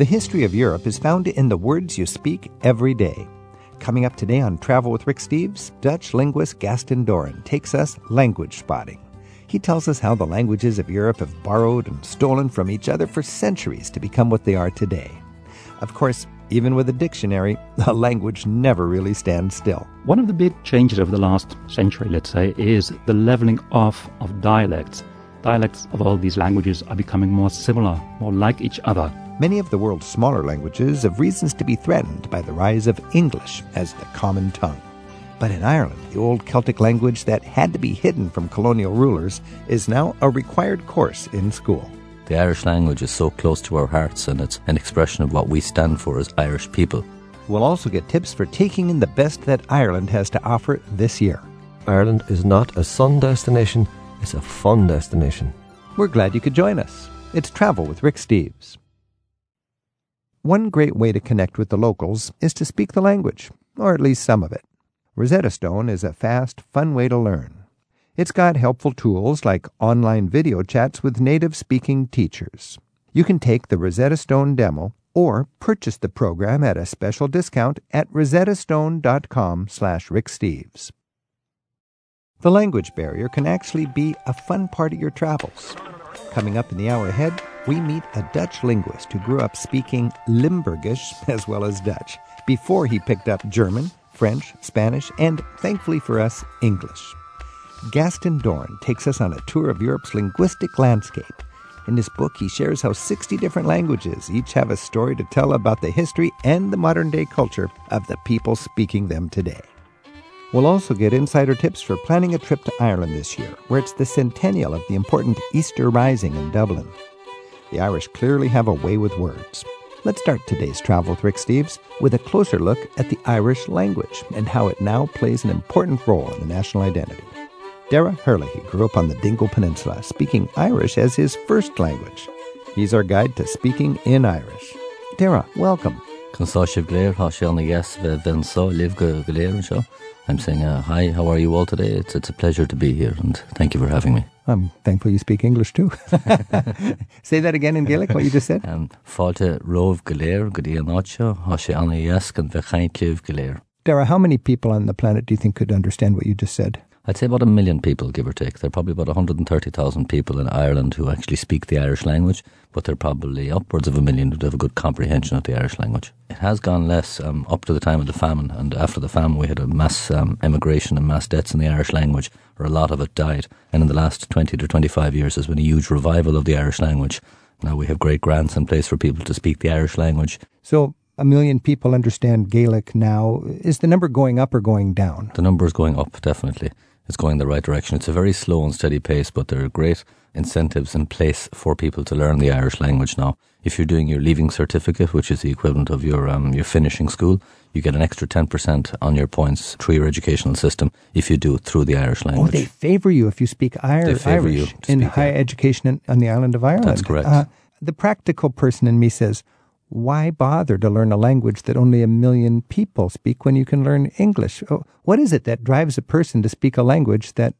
The history of Europe is found in the words you speak every day. Coming up today on Travel with Rick Steves, Dutch linguist Gaston Dorren takes us language spotting. He tells us how the languages of Europe have borrowed and stolen from each other for centuries to become what they are today. Of course, even with a dictionary, a language never really stands still. One of the big changes over the last century, let's say, is the leveling off of dialects. Dialects of all these languages are becoming more similar, more like each other. Many of the world's smaller languages have reasons to be threatened by the rise of English as the common tongue. But in Ireland, the old Celtic language that had to be hidden from colonial rulers is now a required course in school. The Irish language is so close to our hearts and it's an expression of what we stand for as Irish people. We'll also get tips for taking in the best that Ireland has to offer this year. Ireland is not a sun destination, it's a fun destination. We're glad you could join us. It's Travel with Rick Steves. One great way to connect with the locals is to speak the language, or at least some of it. Rosetta Stone is a fast, fun way to learn. It's got helpful tools like online video chats with native speaking teachers. You can take the Rosetta Stone demo or purchase the program at a special discount at rosettastone.com slash ricksteves. The language barrier can actually be a fun part of your travels. Coming up in the hour ahead, we meet a Dutch linguist who grew up speaking Limburgish as well as Dutch before he picked up German, French, Spanish, and, thankfully for us, English. Gaston Dorren takes us on a tour of Europe's linguistic landscape. In his book, he shares how 60 different languages each have a story to tell about the history and the modern day culture of the people speaking them today. We'll also get insider tips for planning a trip to Ireland this year, where it's the centennial of the important Easter Rising in Dublin. The Irish clearly have a way with words. Let's start today's travel with Rick Steves with a closer look at the Irish language and how it now plays an important role in the national identity. Dara Herlihy grew up on the Dingle Peninsula, speaking Irish as his first language. He's our guide to speaking in Irish. Dara, welcome. I'm saying, uh, hi, how are you all today? It's, it's a pleasure to be here and thank you for having me. I'm thankful you speak English too. Say that again in Gaelic, what you just said. Um, Fáilte rov galéir go dtí an há sé anna dhéascan bheith Dara, how many people on the planet do you think could understand what you just said? I'd say about a million people, give or take. There are probably about 130,000 people in Ireland who actually speak the Irish language, but there are probably upwards of a million who have a good comprehension of the Irish language. It has gone less um, up to the time of the famine, and after the famine, we had a mass um, emigration and mass deaths in the Irish language, or a lot of it died. And in the last 20 to 25 years, there's been a huge revival of the Irish language. Now we have great grants in place for people to speak the Irish language. So a million people understand Gaelic now. Is the number going up or going down? The number is going up, definitely it's going the right direction. It's a very slow and steady pace, but there are great incentives in place for people to learn the Irish language now. If you're doing your leaving certificate, which is the equivalent of your um, your finishing school, you get an extra 10% on your points through your educational system if you do it through the Irish language. Oh, they favour you if you speak Irish, Irish in higher education in, on the island of Ireland. That's correct. Uh, the practical person in me says, why bother to learn a language that only a million people speak when you can learn English? Oh, what is it that drives a person to speak a language that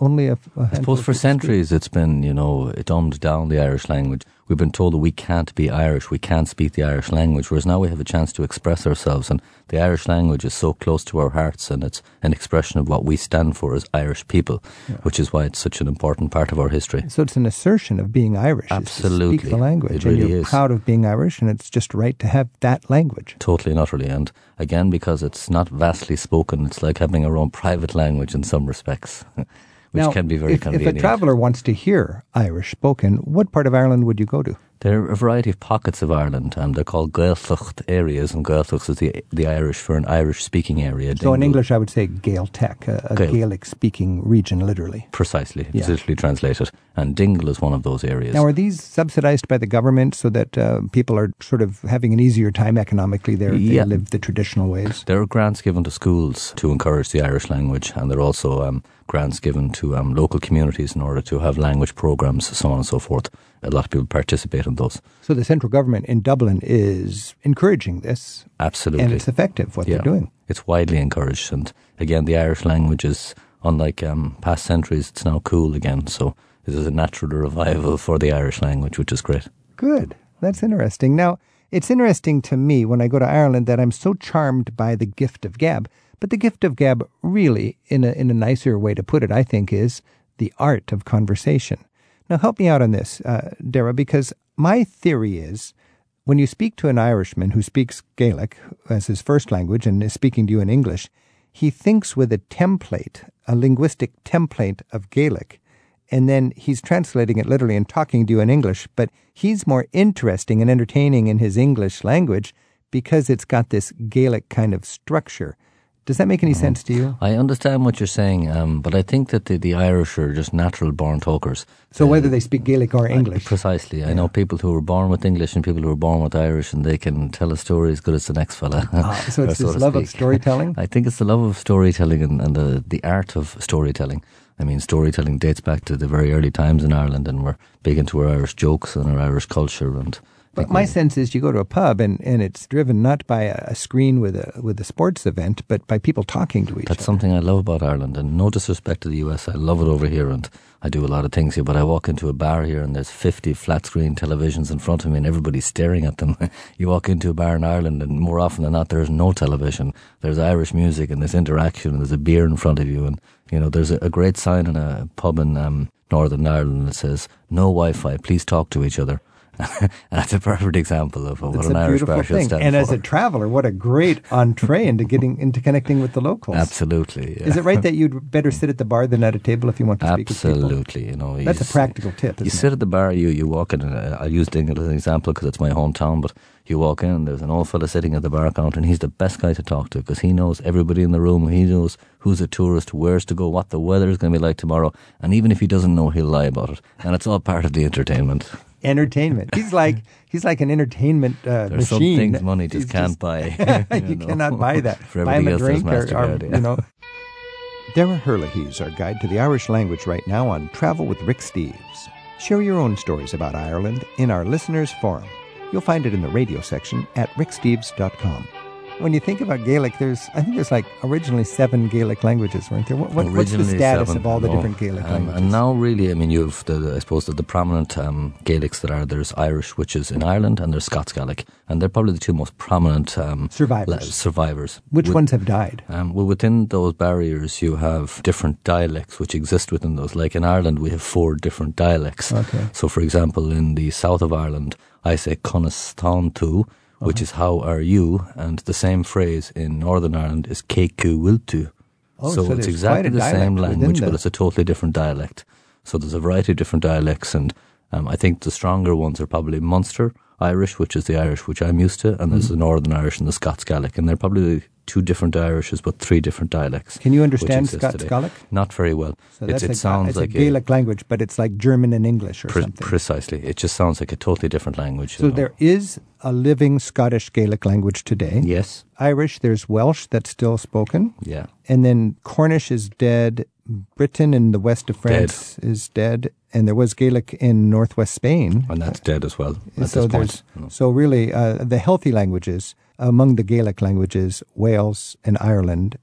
only a, a I suppose for centuries it's been, you know, it dumbed down the Irish language. We've been told that we can't be Irish, we can't speak the Irish language, whereas now we have a chance to express ourselves. And the Irish language is so close to our hearts and it's an expression of what we stand for as Irish people, yeah. which is why it's such an important part of our history. So it's an assertion of being Irish. Absolutely. speak the language. It really and you're is. proud of being Irish and it's just right to have that language. Totally and utterly. And again, because it's not vastly spoken, it's like having our own private language in some respects. which now, can be very if, convenient. If a traveller wants to hear Irish spoken, what part of Ireland would you go to? There are a variety of pockets of Ireland, and they're called Gaeltacht areas, and Gaeltacht is the the Irish for an Irish speaking area. So in English, I would say Gaeltacht, a, a Gael. Gaelic speaking region, literally. Precisely, yeah. literally translated. And Dingle is one of those areas. Now, are these subsidised by the government so that uh, people are sort of having an easier time economically there? Yeah. They live the traditional ways. There are grants given to schools to encourage the Irish language, and there are also um, grants given to um, local communities in order to have language programs, so on and so forth. A lot of people participate in those. So the central government in Dublin is encouraging this. Absolutely. And it's effective what yeah. they're doing. It's widely encouraged. And again, the Irish language is, unlike um, past centuries, it's now cool again. So this is a natural revival for the Irish language, which is great. Good. That's interesting. Now, It's interesting to me when I go to Ireland that I'm so charmed by the gift of gab. But the gift of gab, really, in a, in a nicer way to put it, I think, is the art of conversation. Now, help me out on this, uh, Dara, because my theory is when you speak to an Irishman who speaks Gaelic as his first language and is speaking to you in English, he thinks with a template, a linguistic template of Gaelic, and then he's translating it literally and talking to you in English, but he's more interesting and entertaining in his English language because it's got this Gaelic kind of structure. Does that make any sense to you? I understand what you're saying, um, but I think that the, the Irish are just natural born talkers. So whether they speak Gaelic or English, Precisely. I know people who were born with English and people who were born with Irish, and they can tell a story as good as the next fella. Ah, so it's this love of storytelling. I think it's the love of storytelling and, and the, the art of storytelling. I mean, storytelling dates back to the very early times in Ireland, and we're big into our Irish jokes and our Irish culture. And I But my sense is you go to a pub and, and it's driven not by a, screen with a with a sports event, but by people talking to each That's other. That's something I love about Ireland, and no disrespect to the US, I love it over here, and I do a lot of things here. But I walk into a bar here, and there's 50 flat screen televisions in front of me, and everybody's staring at them. you walk into a bar in Ireland, and more often than not, there's no television. There's Irish music, and there's interaction, and there's a beer in front of you, and you know, there's a, a great sign in a pub in um, Northern Ireland that says "No Wi-Fi, please talk to each other." And that's a perfect example of what It's an a Irish beautiful bar should thing. stand And for. as a traveler, what a great entree into getting into connecting with the locals. Absolutely. yeah. Is it right that you'd better sit at the bar than at a table if you want to speak with people? Absolutely, you know. That's you a practical tip. You isn't sit at the bar, you, you walk in, and uh, I'll use Dingle as an example because it's my hometown, but you walk in, there's an old fella sitting at the bar counter, and he's the best guy to talk to because he knows everybody in the room, he knows who's a tourist, where's to go, what the weather is going to be like tomorrow, and even if he doesn't know, he'll lie about it. And it's all part of the entertainment. It? Entertainment. He's like he's like an entertainment uh, There's some things money just He's can't buy. you know. cannot buy that. For buy him everything a drink or, or, yeah. you know. Dara Herlihy's our guide to the Irish language right now on Travel with Rick Steves. Share your own stories about Ireland in our listeners' forum. You'll find it in the radio section at ricksteves.com. When you think about Gaelic, there's I think there's like originally seven Gaelic languages, weren't there? What, what, what's the status seven, of all the no. different Gaelic Um, languages? And now, really, I mean, you've the, I suppose that the prominent um, Gaelics that are there's Irish, which is in Ireland, and there's Scots Gaelic, and they're probably the two most prominent um, Survivors. la- survivors. Which With- ones have died? Um, well, within those barriers, you have different dialects which exist within those. Like in Ireland, we have four different dialects. Okay. So, for example, in the south of Ireland, I say Coniston tu, which Uh-huh. is how are you, and the same phrase in Northern Ireland is Keku wiltu. Oh, so, so it's exactly the same language, but it's a totally different dialect. So there's a variety of different dialects, and um, I think the stronger ones are probably Munster Irish, which is the Irish which I'm used to, and Mm-hmm. there's the Northern Irish and the Scots Gaelic, and they're probably two different Irishes, but three different dialects. Can you understand Scots today. Gaelic? Not very well. So It's- it a, sounds it's like a Gaelic language, but it's like German and English or pre- something. precisely. It just sounds like a totally different language. so know. there is a living Scottish Gaelic language today. Yes. Irish, there's Welsh that's still spoken. Yeah. And then Cornish is dead. Britain in the west of France is dead. And there was Gaelic in northwest Spain. And that's dead as well at so this point. So really, uh, the healthy languages among the Gaelic languages, Wales and Ireland.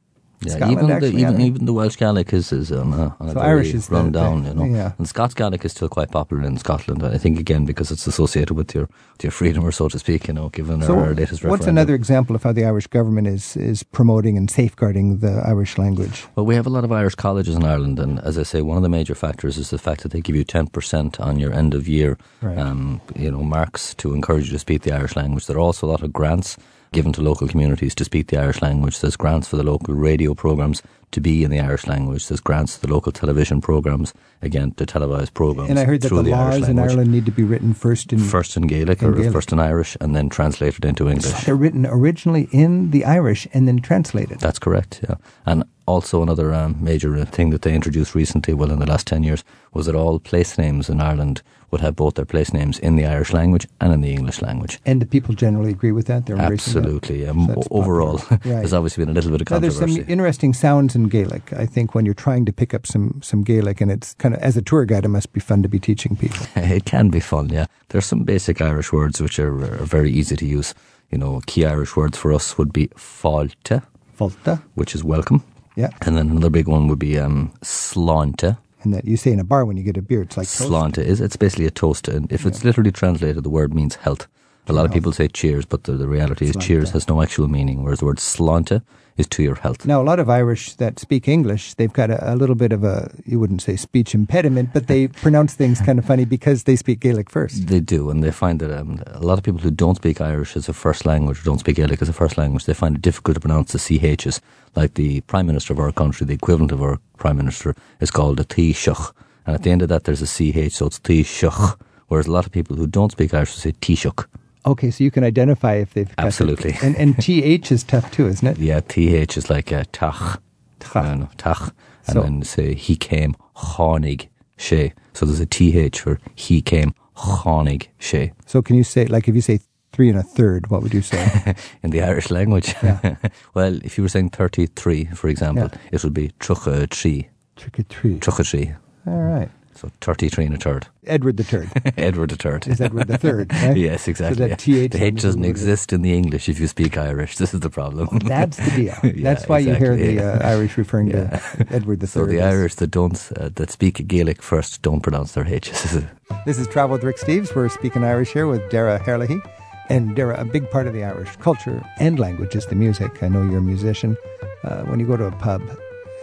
Yeah, Scotland even the even, had it. even the Welsh Gaelic is, is on a, on a So uh, very Irish is run the- down, you know. yeah. And Scots Gaelic is still quite popular in Scotland. I think again because it's associated with your with your freedom, or so to speak, you know, given So our latest what's referendum. another example of how the Irish government is, is promoting and safeguarding the Irish language? Well, we have a lot of Irish colleges in Ireland, and as I say, one of the major factors is the fact that they give you ten percent on your end of year, Right. um, you know, marks to encourage you to speak the Irish language. There are also a lot of grants given to local communities to speak the Irish language. There's grants for the local radio programs to be in the Irish language. There's grants to the local television programs, again, to televise programs. And I heard that the, the Irish laws in. Ireland need to be written first in. First in Gaelic In or Gaelic. first in Irish, and then translated into English. They're written originally in the Irish and then translated. That's correct, yeah. And also another um, major uh, thing that they introduced recently, well, in the last 10 years, was that all place names in Ireland would have both their place names in the Irish language and in the English language. And the people generally agree with that. They're embracing that. Absolutely. So Um, overall. Right. there's obviously been a little bit of Now, there's some interesting sounds in Gaelic. I think when you're trying to pick up some some Gaelic, and it's kind of as a tour guide, it must be fun to be teaching people. it can be fun, yeah. There's some basic Irish words which are, are very easy to use. You know, key Irish words for us would be falte, Falta, which is welcome. yeah, And then another big one would be um, slánta. and that you say in a bar when you get a beer, it's like toast. Slánta is it's basically a toast, and if it's literally translated, the word means health. A lot of people say cheers, but the, the reality is cheers has no actual meaning, whereas the word slánta is to your health. Now, a lot of Irish that speak English, they've got a, a little bit of a, you wouldn't say speech impediment, but they pronounce things kind of funny because they speak Gaelic first. They do, and they find that um, a lot of people who don't speak Irish as a first language, or don't speak Gaelic as a first language, they find it difficult to pronounce the CHs. Like the Prime Minister of our country, the equivalent of our Prime Minister is called a Taoiseach. And at the end of that, there's a CH, so it's Taoiseach. Whereas a lot of people who don't speak Irish will say Taoiseach. Okay, so you can identify if they've Absolutely. And, and TH is tough too, isn't it? Yeah, TH is like a tach. Tach. Uh, no, tach. And So- then say he came, chonig, she. So there's a TH for he came, chonig, she. So can you say, like if you say three and a third, what would you say? in the Irish language. Yeah. well, if you were saying 33, for example, Yeah. it would be trucha tree. Trick or treat. Trucha tree. All right. So 33 and a third. Edward the Third. Edward the third. Is Edward the Third, right? Yes, exactly. So that TH the H doesn't exist in the English if you speak Irish. This is the problem. That's the deal. Yeah, That's why you hear exactly. the uh, Irish referring Yeah. to Edward the Third. so the Irish that don't uh, that speak Gaelic first don't pronounce their H's. This is Travel with Rick Steves. We're speaking Irish here with Dara Herlihy. And Dara, a big part of the Irish culture and language is the music. I know you're a musician. Uh, when you go to a pub,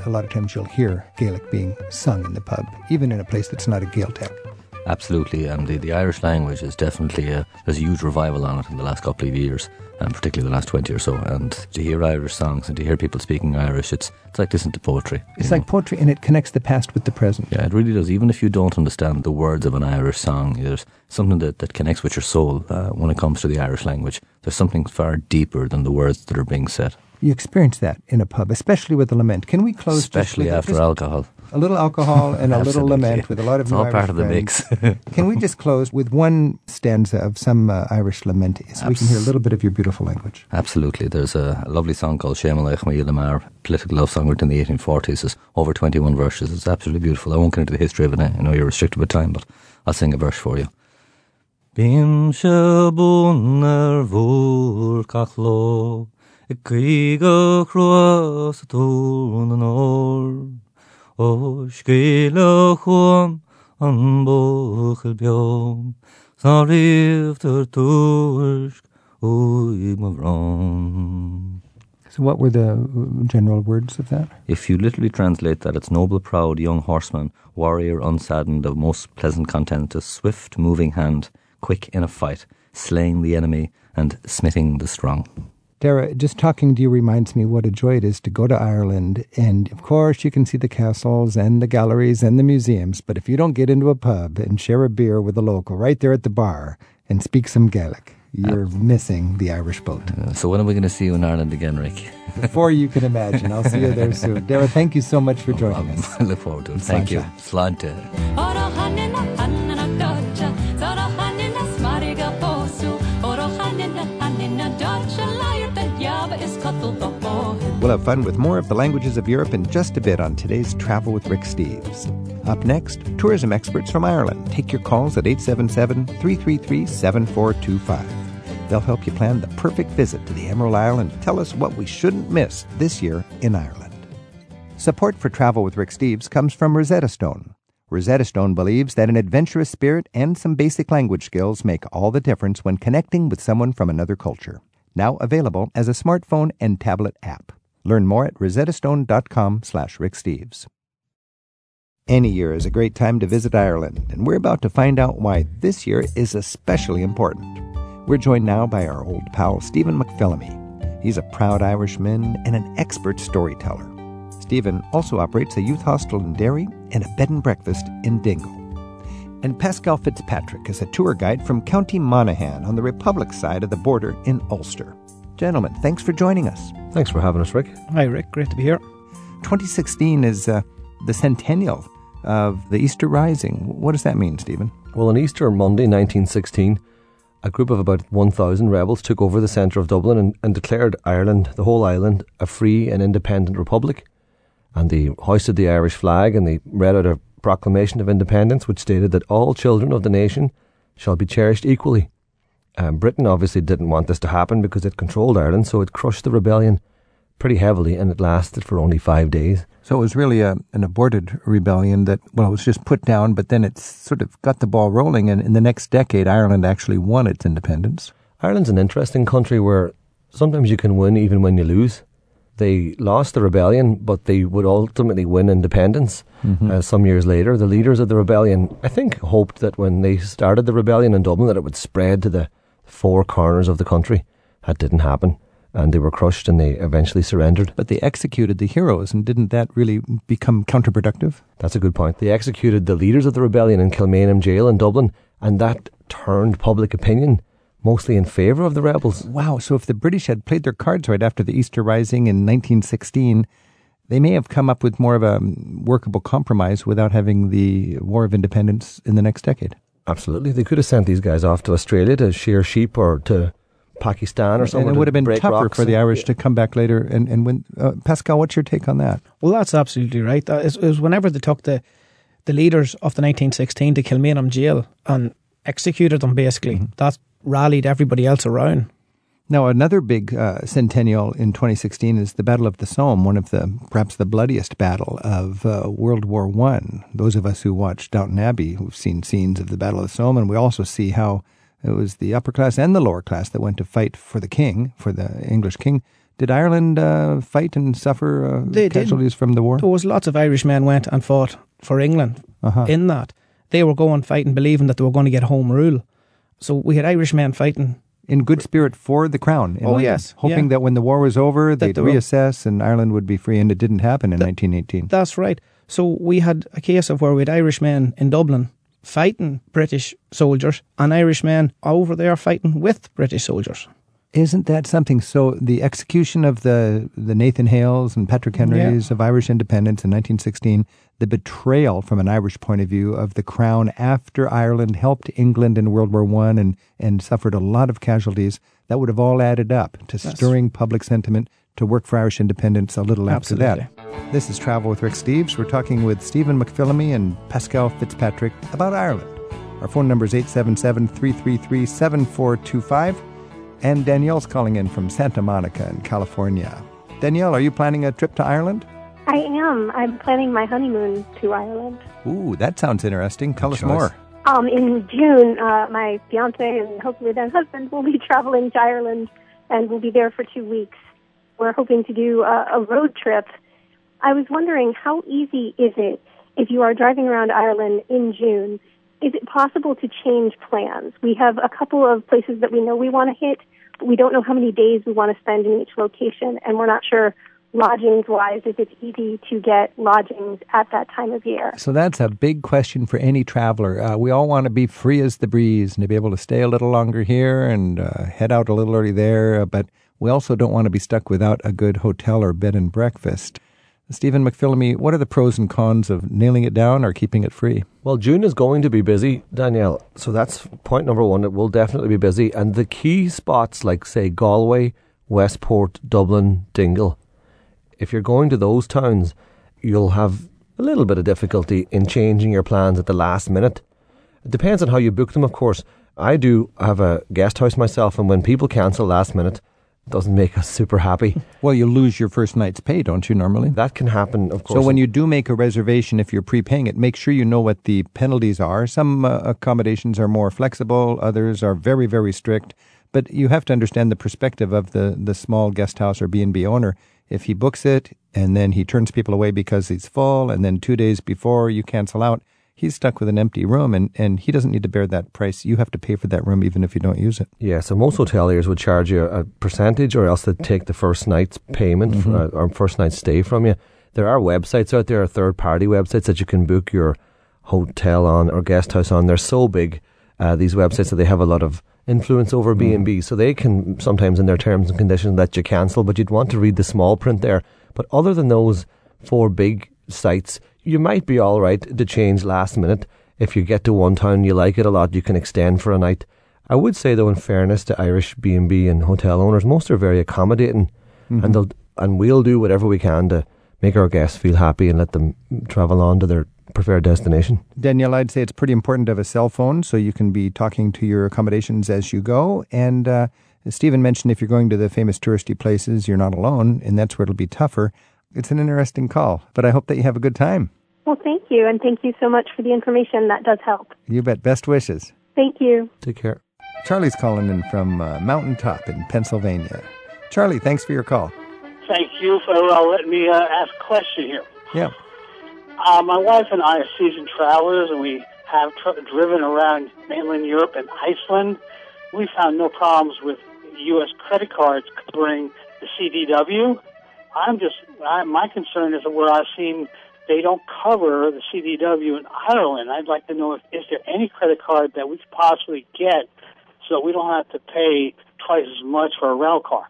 a lot of times you'll hear Gaelic being sung in the pub, even in a place that's not a Gaeltacht. Absolutely, and the, the Irish language is definitely a, there's a huge revival on it in the last couple of years, and particularly the last twenty or so. And to hear Irish songs and to hear people speaking Irish, it's it's like listening to poetry. It's like poetry, and it connects the past with the present. Yeah, it really does. Even if you don't understand the words of an Irish song, there's something that, that connects with your soul uh, when it comes to the Irish language. There's something far deeper than the words that are being said, You experience that in a pub, especially with the lament. Can we close just especially with after just alcohol. a little alcohol and a little lament with a lot of It's all Irish part of the mix. Can we just close with one stanza of some uh, Irish lament so we can hear a little bit of your beautiful language? Absolutely. There's a, a lovely song called Shemalech Ma Lamar, political love song written in the 1840s. It's over 21 verses. It's absolutely beautiful. I won't get into the history of it. I know you're restricted with time, but I'll sing a verse for you. Bim shabun er vur kachlo, kriga cross tun nor, o skele chum an bochel biom, sarif ter tursk. So, what were the general words of that? If you literally translate that, it's noble, proud, young horseman, warrior unsaddened, of most pleasant content, a swift moving hand, quick in a fight, slaying the enemy and smiting the strong. Dara, just talking to you reminds me what a joy it is to go to Ireland. And of course, you can see the castles and the galleries and the museums. But if you don't get into a pub and share a beer with a local right there at the bar and speak some Gaelic, you're missing the Irish boat. Uh, So when are we going to see you in Ireland again, Rick? Before you can imagine. I'll see you there soon. Dara, thank you so much for joining us. I look forward to it. Thank you. Slante. We'll have fun with more of the languages of Europe in just a bit on today's Travel with Rick Steves. Up next, tourism experts from Ireland. Take your calls at 877 333 7425. They'll help you plan the perfect visit to the Emerald Isle and tell us what we shouldn't miss this year in Ireland. Support for Travel with Rick Steves comes from Rosetta Stone. Rosetta Stone believes that an adventurous spirit and some basic language skills make all the difference when connecting with someone from another culture. Now available as a smartphone and tablet app. Learn more at rosettastone.com slash ricksteves. Any year is a great time to visit Ireland, and we're about to find out why this year is especially important. We're joined now by our old pal Stephen McPhillamy. He's a proud Irishman and an expert storyteller. Stephen also operates a youth hostel in Derry and a bed and breakfast in Dingle. And Pascal Fitzpatrick is a tour guide from County Monaghan on the Republic side of the border in Ulster. Gentlemen, thanks for joining us. Thanks for having us, Rick. Hi, Rick. Great to be here. 2016 is uh, the centennial of the Easter Rising. What does that mean, Stephen? Well, on Easter Monday 1916, a group of about 1,000 rebels took over the centre of Dublin and, and declared Ireland, the whole island, a free and independent republic. And they hoisted the Irish flag and they read out a proclamation of independence which stated that all children of the nation shall be cherished equally. Um, Britain obviously didn't want this to happen because it controlled Ireland, so it crushed the rebellion pretty heavily and it lasted for only five days. So it was really a, an aborted rebellion that, well, it was just put down, but then it sort of got the ball rolling, and in the next decade, Ireland actually won its independence. Ireland's an interesting country where sometimes you can win even when you lose. They lost the rebellion, but they would ultimately win independence uh, some years later. The leaders of the rebellion, I think, hoped that when they started the rebellion in Dublin, that it would spread to the four corners of the country. That didn't happen, and they were crushed, and they eventually surrendered. But they executed the heroes, and didn't that really become counterproductive? That's a good point. They executed the leaders of the rebellion in Kilmainham Jail in Dublin, and that turned public opinion mostly in favour of the rebels. Wow, so if the British had played their cards right after the Easter Rising in 1916, they may have come up with more of a workable compromise without having the War of Independence in the next decade. Absolutely. They could have sent these guys off to Australia to shear sheep or to Pakistan or something. and it would have been tougher for the and- Irish to come back later and, and win. Uh, Pascal, what's your take on that? Well, that's absolutely right. That is, it was whenever they took the the leaders of the 1916 to Kilmainham jail and executed them, basically, that rallied everybody else around. Now, another big uh, centennial in 2016 is the Battle of the Somme, one of the perhaps the bloodiest battle of uh, World War One. Those of us who watched Downton Abbey, who've seen scenes of the Battle of the Somme, and we also see how it was the upper class and the lower class that went to fight for the king, for the English king. Did Ireland uh, fight and suffer uh, They did. casualties from the war? There was lots of Irishmen went and fought for England Uh-huh. in that. They were going fighting, believing that they were going to get home rule. So we had Irishmen fighting. In good spirit for the crown. in Oh, London, yes, hoping yeah. that when the war was over, they'd they were- reassess and Ireland would be free, and it didn't happen in 1918. That's right. So we had a case of where we had Irish men in Dublin fighting British soldiers and Irish men over there fighting with British soldiers. Isn't that something? So the execution of the the Nathan Hales and Patrick Henrys of Irish independence in 1916, the betrayal from an Irish point of view of the crown after Ireland helped England in World War One and and suffered a lot of casualties, that would have all added up to stirring public sentiment to work for Irish independence a little after that. This is Travel with Rick Steves. We're talking with Stephen McPhillamy and Pascal Fitzpatrick about Ireland. Our phone number is 877 333 7425. And Danielle's calling in from Santa Monica in California. Danielle, are you planning a trip to Ireland? I am. I'm planning my honeymoon to Ireland. Ooh, that sounds interesting. Tell us choice. more. Um, in June, uh, my fiance and hopefully then husband will be traveling to Ireland, and we'll be there for two weeks. We're hoping to do a, a road trip. I was wondering how easy is it if you are driving around Ireland in June? Is it possible to change plans? We have a couple of places that we know we want to hit, but we don't know how many days we want to spend in each location, and we're not sure lodgings wise if it's easy to get lodgings at that time of year. So that's a big question for any traveler. Uh, we all want to be free as the breeze and to be able to stay a little longer here and uh, head out a little early there, but we also don't want to be stuck without a good hotel or bed and breakfast. Stephen McPhillamy, what are the pros and cons of nailing it down or keeping it free? Well, June is going to be busy, Danielle. So that's point number one. It will definitely be busy. And the key spots, like, say, Galway, Westport, Dublin, Dingle, if you're going to those towns, you'll have a little bit of difficulty in changing your plans at the last minute. It depends on how you book them, of course. I do have a guest house myself, and when people cancel last minute, doesn't make us super happy. Well, you lose your first night's pay, don't you, normally? that can happen, of course. So when you do make a reservation, if you're prepaying it, make sure you know what the penalties are. Some uh, accommodations are more flexible, others are very, very strict. But you have to understand the perspective of the, the small guest house or B&B owner. If he books it and then he turns people away because he's full and then two days before you cancel out, he's stuck with an empty room and, and he doesn't need to bear that price. You have to pay for that room even if you don't use it. Yeah, so most hoteliers would charge you a percentage or else they'd take the first night's payment f- uh, or first night's stay from you. There are websites out there, third party websites that you can book your hotel on or guest house on. They're so big, uh, these websites, that they have a lot of influence over B&B. So they can sometimes in their terms and conditions let you cancel, but you'd want to read the small print there. But other than those four big sites, you might be all right to change last minute. If you get to one town you like it a lot, you can extend for a night. I would say though, in fairness to Irish B and B and hotel owners, most are very accommodating, and they'll and we'll do whatever we can to make our guests feel happy and let them travel on to their preferred destination. Danielle, I'd say it's pretty important to have a cell phone so you can be talking to your accommodations as you go. And uh, Stephen mentioned, if you're going to the famous touristy places, you're not alone, and that's where it'll be tougher. It's an interesting call, but I hope that you have a good time. Well, thank you, and thank you so much for the information. That does help. You bet. Best wishes. Thank you. Take care. Charlie's calling in from uh, Mountaintop in Pennsylvania. Charlie, thanks for your call. Thank you for uh, letting me uh, ask a question here. Yeah. Uh, my wife and I are seasoned travelers, and we have tr- driven around mainland Europe and Iceland. We found no problems with U.S. credit cards covering the CDW. I'm just, I, my concern is that where I've seen they don't cover the CDW in Ireland. I'd like to know if is there any credit card that we could possibly get so we don't have to pay twice as much for a rental car.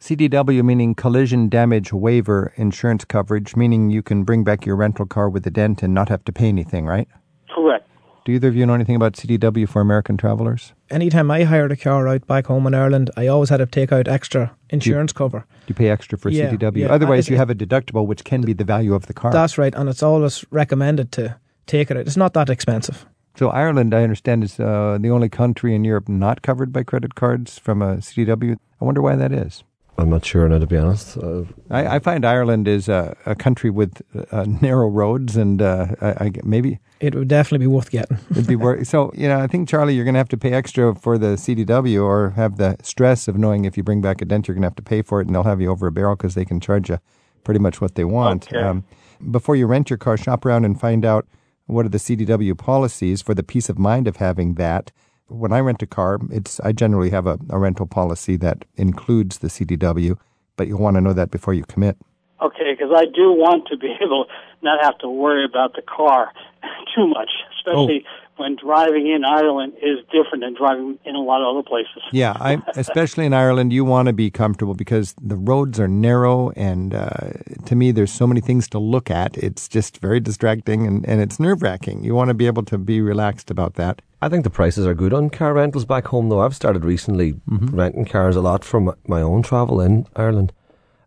CDW meaning collision damage waiver insurance coverage, meaning you can bring back your rental car with a dent and not have to pay anything, right? Correct. Do either of you know anything about CDW for American travelers? Anytime I hired a car out back home in Ireland, I always had to take out extra insurance cover. Do you pay extra for Yeah, CDW? yeah. Otherwise, I- you have a deductible, which can be the value of the car. That's right, and it's always recommended to take it out. It's not that expensive. so Ireland, I understand, is uh, the only country in Europe not covered by credit cards from a CDW. I wonder why that is. I'm not sure now, to be honest. Uh, I, I find Ireland is a, a country with uh, narrow roads, and uh, I, I, maybe It would definitely be worth getting. it'd be worth. so you know, I think Charlie, you're going to have to pay extra for the CDW, or have the stress of knowing if you bring back a dent, you're going to have to pay for it, and they'll have you over a barrel because they can charge you pretty much what they want. Um, Okay. before you rent your car, shop around and find out what are the CDW policies for the peace of mind of having that. When I rent a car, it's I generally have a, a rental policy that includes the CDW, but you'll want to know that before you commit. Okay, because I do want to be able not have to worry about the car too much, especially when driving in Ireland is different than driving in a lot of other places. Yeah, I especially in Ireland, you want to be comfortable because the roads are narrow, and uh, to me, there's so many things to look at. It's just very distracting, and, and it's nerve wracking. You want to be able to be relaxed about that. I think the prices are good on car rentals back home, though. I've started recently renting cars a lot from my own travel in Ireland,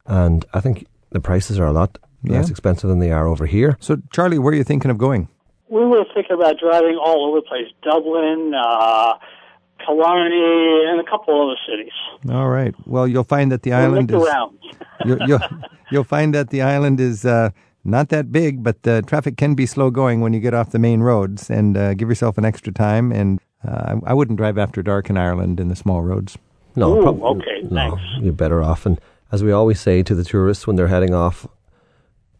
and I think the prices are a lot less expensive than they are over here. So, Charlie, where are you thinking of going? We were thinking about driving all over the place: Dublin, uh, Killarney, and a couple other cities. All right. Well, you'll find that the We island is. around. You'll, you'll, you'll find that the island is uh, not that big, but the traffic can be slow going when you get off the main roads. And uh, give yourself an extra time. And uh, I I wouldn't drive after dark in Ireland in the small roads. No, Ooh, prob- okay, no, thanks. you're better off. And as we always say to the tourists when they're heading off,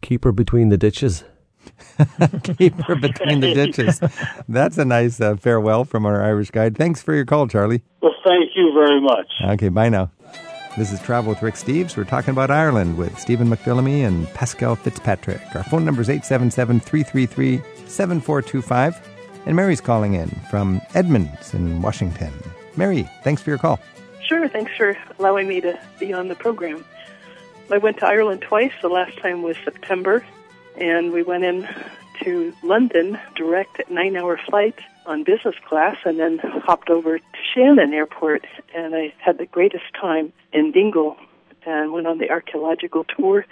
keep her between the ditches. Keep her between the ditches. That's a nice uh, farewell from our Irish guide. Thanks for your call, Charlie. Well, thank you very much. Okay, bye now. This is Travel with Rick Steves. We're talking about Ireland with Stephen McPhillamy and Pascal Fitzpatrick. Our phone number is 877 333 7425. And Mary's calling in from Edmonds in Washington. Mary, thanks for your call. Sure, thanks for allowing me to be on the program. I went to Ireland twice. The last time was September, and we went in to London direct nine hour flight on business class and then hopped over to Shannon Airport and I had the greatest time in Dingle and went on the archaeological tour.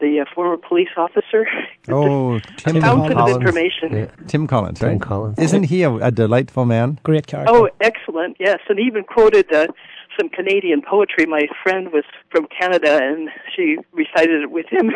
The uh, former police officer, Oh, Tim fountain of information. Yeah. Tim Collins, Tim right? Collins. Isn't he a, a delightful man? Great character. Oh, excellent! Yes, and he even quoted uh, some Canadian poetry. My friend was from Canada, and she recited it with him.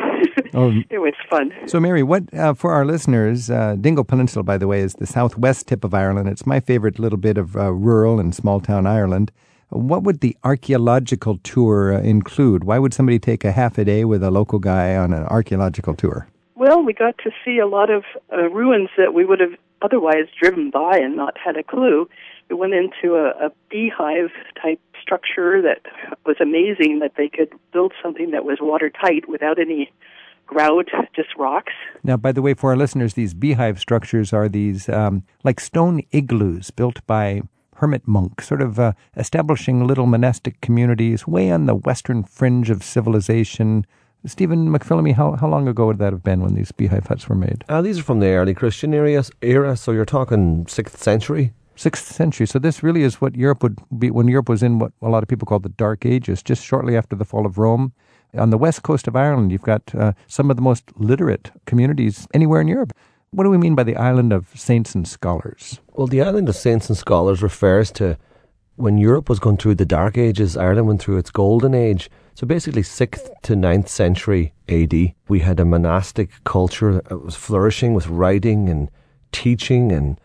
Oh. it was fun. So, Mary, what uh, for our listeners? Uh, Dingle Peninsula, by the way, is the southwest tip of Ireland. It's my favorite little bit of uh, rural and small town Ireland. What would the archaeological tour uh, include? Why would somebody take a half a day with a local guy on an archaeological tour? Well, we got to see a lot of uh, ruins that we would have otherwise driven by and not had a clue. We went into a, a beehive type structure that was amazing that they could build something that was watertight without any grout, just rocks. Now, by the way, for our listeners, these beehive structures are these um, like stone igloos built by hermit monks, sort of uh, establishing little monastic communities way on the western fringe of civilization. Stephen McPhillamy, how, how long ago would that have been when these beehive huts were made? Uh, these are from the early Christian era, era, so you're talking 6th century. Sixth century. So this really is what Europe would be when Europe was in what a lot of people call the Dark Ages, just shortly after the fall of Rome. On the west coast of Ireland, you've got uh, some of the most literate communities anywhere in Europe. What do we mean by the island of saints and scholars? Well, the island of saints and scholars refers to when Europe was going through the Dark Ages, Ireland went through its golden age. So basically, 6th to 9th century AD, we had a monastic culture that was flourishing with writing and teaching and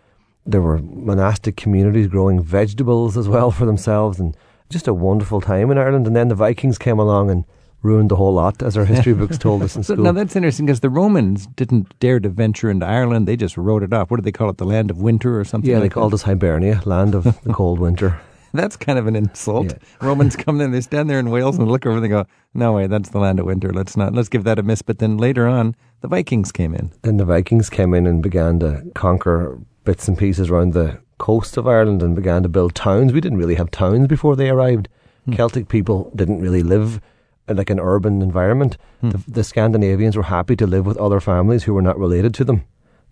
There were monastic communities growing vegetables as well for themselves, and just a wonderful time in Ireland. And then the Vikings came along and ruined the whole lot, as our history books told us in So school. now that's interesting because the Romans didn't dare to venture into Ireland. They just wrote it off. What do they call it? The land of winter or something yeah, they called that? us Hibernia, land of the cold winter. That's kind of an insult. Yeah. Romans come in, they stand there in Wales and look over and they go, no way, that's the land of winter. Let's not, let's give that a miss. But then later on, the Vikings came in. Then the Vikings came in and began to conquer bits and pieces around the coast of Ireland and began to build towns. We didn't really have towns before they arrived. Hmm. Celtic people didn't really live in like an urban environment. Hmm. The, the Scandinavians were happy to live with other families who were not related to them.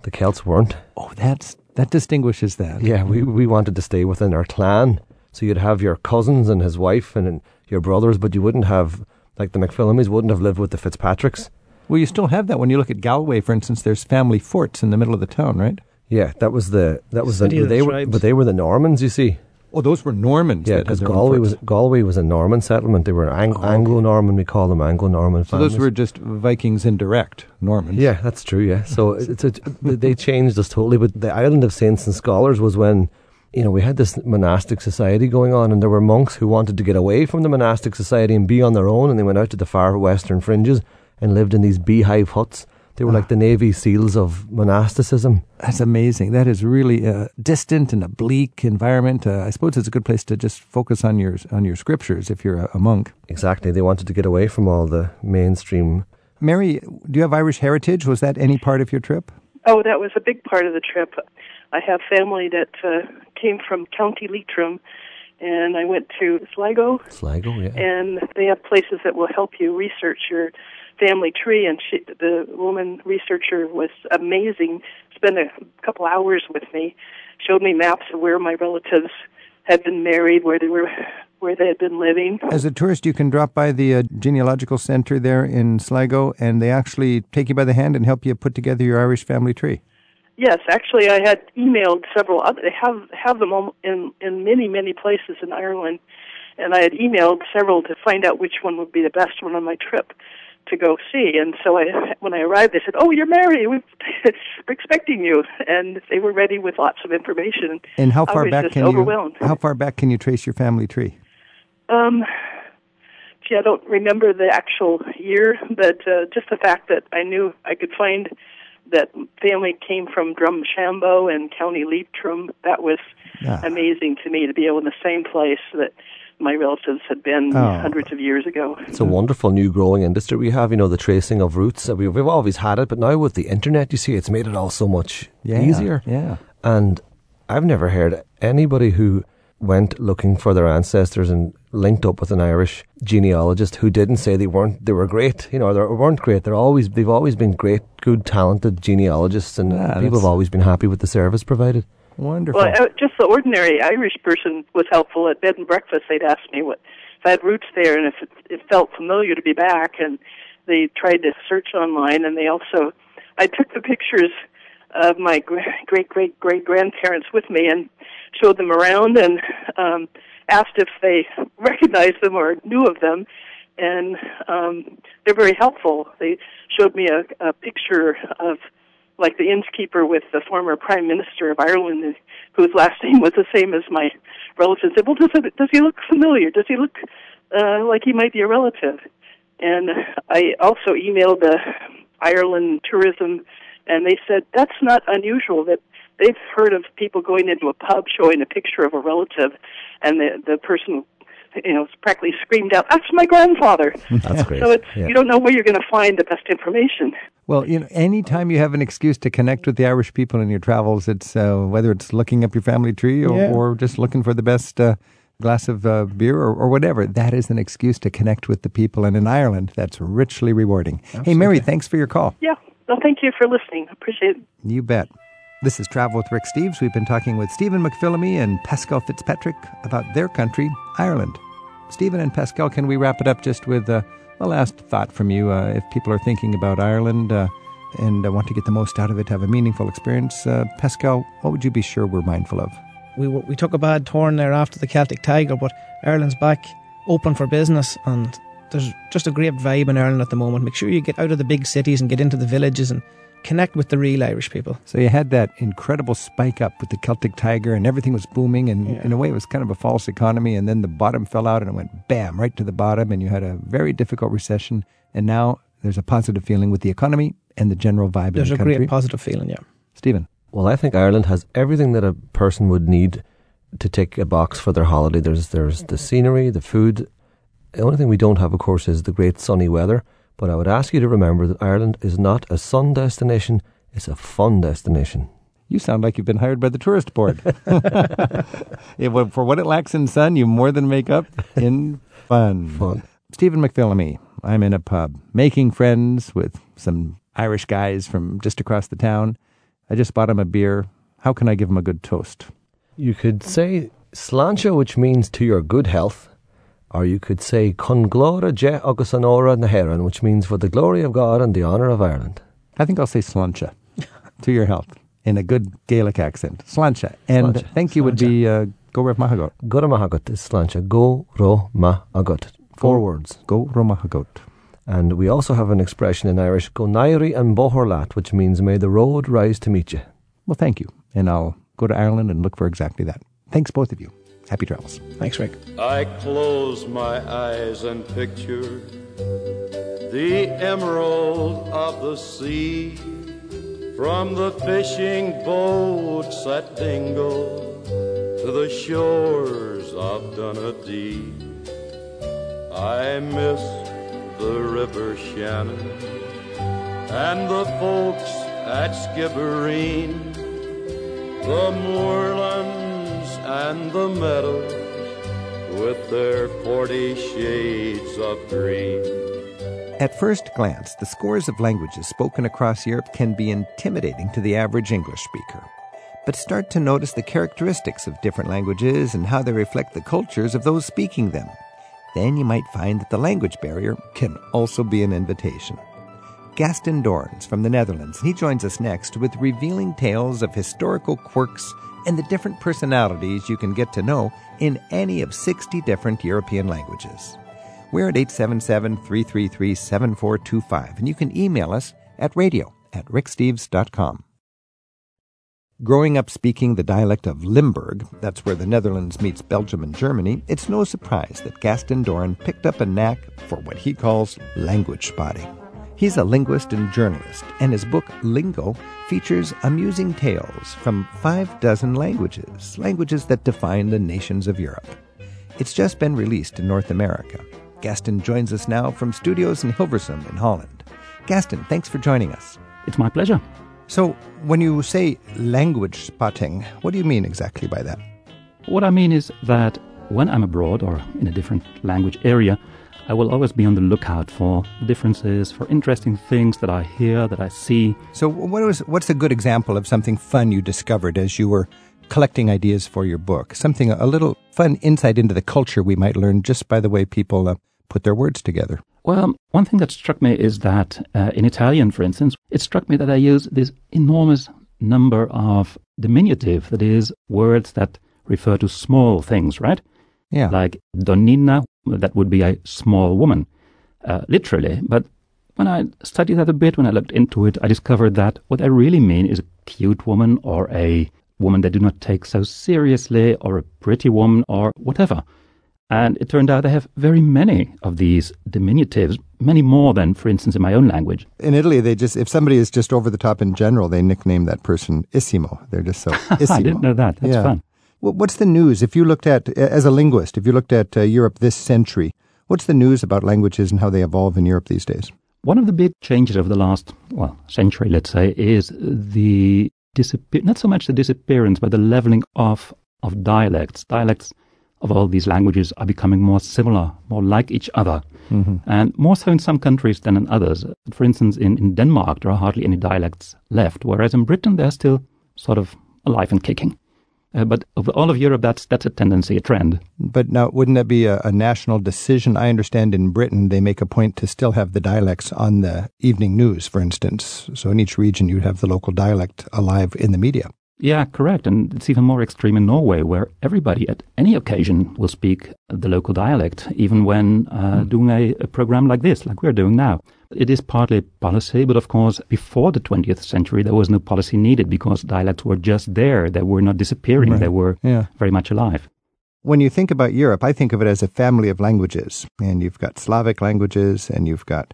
The Celts weren't. Oh, that's, that distinguishes that. Yeah, we, we wanted to stay within our clan. So you'd have your cousins and his wife and, and your brothers, but you wouldn't have, like the McPhillamys, wouldn't have lived with the Fitzpatricks. Well, you still have that when you look at Galway, for instance. There's family forts in the middle of the town, right? Yeah, that was the that was City the, of the they were, but they were the Normans, you see. Oh, those were Normans. Yeah, because Galway was Galway was a Norman settlement. They were Ang- Oh, okay. Anglo-Norman. We call them Anglo-Norman. So those were just Vikings indirect Normans. Yeah, that's true. Yeah, so it's a, they changed us totally. But the island of saints and scholars was when you know we had this monastic society going on, and there were monks who wanted to get away from the monastic society and be on their own, and they went out to the far western fringes and lived in these beehive huts. They were like the Navy SEALs of monasticism. That's amazing. That is really a distant and a bleak environment. Uh, I suppose it's a good place to just focus on your on your scriptures if you're a, a monk. Exactly, they wanted to get away from all the mainstream. Mary, do you have Irish heritage? Was that any part of your trip? Oh, that was a big part of the trip. I have family that uh, came from County Leitrim, and I went to Sligo, Sligo, yeah. and they have places that will help you research your family tree. And she, the woman researcher was amazing. Spent a couple hours with me, showed me maps of where my relatives had been married, where they were, where they had been living. As a tourist, you can drop by the uh, genealogical center there in Sligo, and they actually take you by the hand and help you put together your Irish family tree. Yes, actually, I had emailed several other. They have have them in in many many places in Ireland, and I had emailed several to find out which one would be the best one on my trip to go see. And so I, when I arrived, they said, "Oh, you're married. We're expecting you," and they were ready with lots of information. And how far back can overwhelmed. you? How far back can you trace your family tree? Um, gee, I don't remember the actual year, but uh, just the fact that I knew I could find that family came from Drumshanbo and County Leitrim. That was Ah. amazing to me to be able in the same place that my relatives had been Oh. hundreds of years ago. It's a wonderful new growing industry we have, you know, the tracing of roots. We've, we've always had it, but now with the internet, you see, it's made it all so much Yeah, easier. Yeah. And I've never heard anybody who went looking for their ancestors and linked up with an Irish genealogist who didn't say they weren't they were great. You know, they weren't great. They're always they've always been great, good, talented genealogists, and Ah, people have always been happy with the service provided. Wonderful. Well, uh, just the ordinary Irish person was helpful at bed and breakfast. They'd ask me what if I had roots there and if it, it felt familiar to be back, and they tried to search online. And they also, I took the pictures of my great great great grandparents with me and showed them around and um, asked if they recognized them or knew of them. And um, they're very helpful. They showed me a, a picture of like the innkeeper with the former prime minister of Ireland, whose last name was the same as my relative. Said, "Well, does it, does he look familiar? Does he look uh, like he might be a relative?" And I also emailed the Ireland tourism, and they said that's not unusual. That they've heard of people going into a pub showing a picture of a relative, and the the person. You know, practically screamed out, "That's my grandfather!" That's great. So it's Yeah. you don't know where you're going to find the best information. Well, you know, anytime you have an excuse to connect with the Irish people in your travels, it's uh, whether it's looking up your family tree or, Yeah. or just looking for the best uh, glass of uh, beer or, or whatever. That is an excuse to connect with the people. And in Ireland, that's richly rewarding. Hey, Mary, thanks for your call. Yeah. Well, thank you for listening. Appreciate it. You bet. This is Travel with Rick Steves. We've been talking with Stephen McPhillamy and Pascal Fitzpatrick about their country, Ireland. Stephen and Pascal, can we wrap it up just with uh, a last thought from you? Uh, if people are thinking about Ireland uh, and uh, want to get the most out of it, have a meaningful experience, uh, Pascal, what would you be sure we're mindful of? We we took a bad turn there after the Celtic Tiger, but Ireland's back open for business, and there's just a great vibe in Ireland at the moment. Make sure you get out of the big cities and get into the villages and connect with the real Irish people. So you had that incredible spike up with the Celtic Tiger, and everything was booming. And Yeah. in a way, it was kind of a false economy. And then the bottom fell out, and it went bam right to the bottom. And you had a very difficult recession. And now there's a positive feeling with the economy and the general vibe There's in a the country. great positive feeling, yeah. Stephen, Well, I think Ireland has everything that a person would need to tick a box for their holiday. There's there's the scenery, the food. The only thing we don't have, of course, is the great sunny weather. But I would ask you to remember that Ireland is not a sun destination; it's a fun destination. you sound like you've been hired by the tourist board. Well, for what it lacks in sun, you more than make up in fun. Fun. Stephen McPhillamy. I'm in a pub making friends with some Irish guys from just across the town. I just bought him a beer. How can I give him a good toast? You could say sláinte, which means to your good health, or you could say Con conglóra je agus anora na heran, which means for the glory of God and the honour of Ireland. I think I'll say slancha to your health in a good Gaelic accent. Slancha. And Sláinte, thank you would be uh, go Rav Mahagot. Go mahagot is sláinte. Go ro ma agot. Four Go- words. Go Romahagot. And we also have an expression in Irish, go nairi and bohorlat, which means may the road rise to meet you. Well, thank you. And I'll go to Ireland and look for exactly that. Thanks, both of you. Happy travels. Thanks, Rick. I close my eyes and picture the emerald of the sea from the fishing boats at Dingle to the shores of Dunedin. I miss the river Shannon and the folks at Skibbereen, the moorlands and the meadows with their forty shades of green. At first glance, the scores of languages spoken across Europe can be intimidating to the average English speaker. But start to notice the characteristics of different languages and how they reflect the cultures of those speaking them. Then you might find that the language barrier can also be an invitation. Gaston Dorren from the Netherlands. He joins us next with revealing tales of historical quirks and the different personalities you can get to know in any of 60 different European languages. We're at 877 333 7425, and you can email us at radio at ricksteves.com. Growing up speaking the dialect of Limburg, that's where the Netherlands meets Belgium and Germany, it's no surprise that Gaston Dorren picked up a knack for what he calls language spotting. He's a linguist and journalist, and his book Lingo features amusing tales from five dozen languages, languages that define the nations of Europe. It's just been released in North America. Gaston joins us now from studios in Hilversum in Holland. Gaston, thanks for joining us. It's my pleasure. So, when you say language spotting, what do you mean exactly by that? What I mean is that when I'm abroad or in a different language area, I will always be on the lookout for differences, for interesting things that I hear, that I see. So, what was what's a good example of something fun you discovered as you were collecting ideas for your book? Something a little fun insight into the culture we might learn just by the way people uh, put their words together. Well, one thing that struck me is that uh, in Italian, for instance, it struck me that I use this enormous number of diminutive, that is, words that refer to small things, right? Yeah. Like donnina, that would be a small woman, uh, literally. But when I studied that a bit, when I looked into it, I discovered that what I really mean is a cute woman or a woman that do not take so seriously or a pretty woman or whatever. And it turned out I have very many of these diminutives, many more than, for instance, in my own language. In Italy, they just if somebody is just over the top in general, they nickname that person Issimo. They're just so Issimo. I didn't know that. That's Yeah. fun. Wh- What's the news? If you looked at, as a linguist, if you looked at uh, Europe this century, what's the news about languages and how they evolve in Europe these days? One of the big changes over the last, well, century, let's say, is the disappear, not so much the disappearance, but the leveling off of dialects. Dialects of all these languages are becoming more similar, more like each other, and more so in some countries than in others. For instance, in, in Denmark, there are hardly any dialects left, whereas in Britain, they're still sort of alive and kicking. Uh, but over all of Europe, that's, that's a tendency, a trend. But now, wouldn't that be a, a national decision? I understand in Britain they make a point to still have the dialects on the evening news, for instance. So in each region, you'd have the local dialect alive in the media. Yeah, correct. And it's even more extreme in Norway, where everybody at any occasion will speak the local dialect, even when uh, doing a, a program like this, like we're doing now. It is partly policy, but of course, before the 20th century, there was no policy needed because dialects were just there. They were not disappearing. Right. They were Yeah. very much alive. When you think about Europe, I think of it as a family of languages. And you've got Slavic languages, and you've got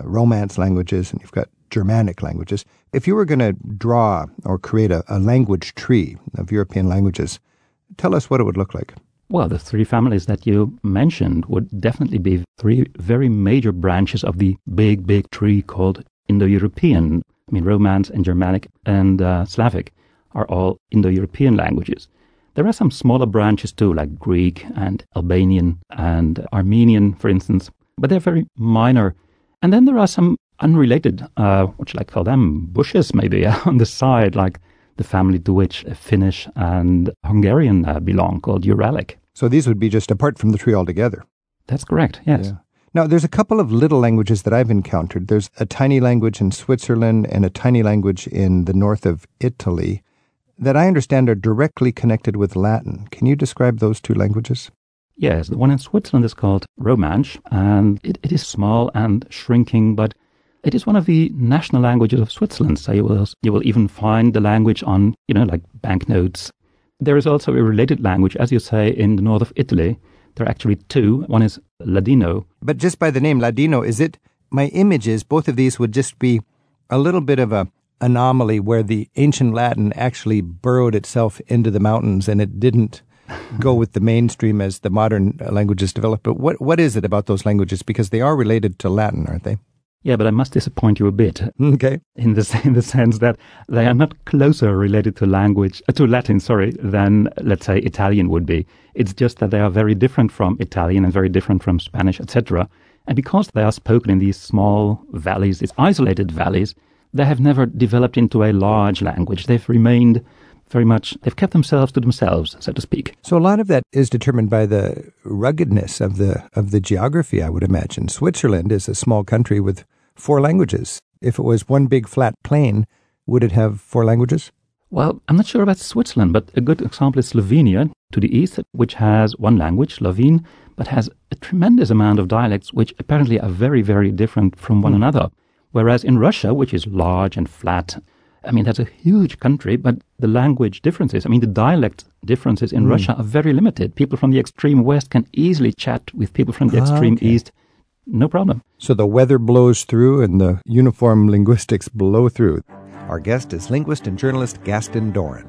uh, Romance languages, and you've got Germanic languages. If you were going to draw or create a, a language tree of European languages, tell us what it would look like. Well, the three families that you mentioned would definitely be three very major branches of the big, big tree called Indo-European. I mean, Romance and Germanic and uh, Slavic are all Indo-European languages. There are some smaller branches too, like Greek and Albanian and Armenian, for instance, but they're very minor. And then there are some unrelated, uh, what should I call them, bushes maybe on the side, like the family to which Finnish and Hungarian uh, belong, called Uralic. So these would be just apart from the tree altogether. That's correct, yes. Yeah. Now, there's a couple of little languages that I've encountered. There's a tiny language in Switzerland and a tiny language in the north of Italy that I understand are directly connected with Latin. Can you describe those two languages? Yes, the one in Switzerland is called Romansh, and it, it is small and shrinking, but it is one of the national languages of Switzerland. So you will you will even find the language on you know like banknotes. There is also a related language, as you say, in the north of Italy. There are actually two. One is Ladino. But just by the name Ladino, is it? My image is both of these would just be a little bit of a anomaly where the ancient Latin actually burrowed itself into the mountains and it didn't go with the mainstream as the modern uh, languages developed. But what what is it about those languages? Because they are related to Latin, aren't they? Yeah, but I must disappoint you a bit Okay. in the in the sense that they are not closer related to language uh, to Latin, sorry, than let's say Italian would be. It's just that they are very different from Italian and very different from Spanish, etc. And because they are spoken in these small valleys, these isolated valleys, they have never developed into a large language. They've remained very much. They've kept themselves to themselves, so to speak. So a lot of that is determined by the ruggedness of the of the geography, I would imagine. Switzerland is a small country with four languages. If it was one big flat plain, would it have four languages? Well, I'm not sure about Switzerland, but a good example is Slovenia to the east, which has one language, Slovene, but has a tremendous amount of dialects which apparently are very, very different from one another. Whereas in Russia, which is large and flat, I mean, that's a huge country, but the language differences, I mean, the dialect differences in Russia are very limited. People from the extreme west can easily chat with people from the Ah, extreme okay. east, no problem. So the weather blows through and the uniform linguistics blow through. Our guest is linguist and journalist Gaston Dorren.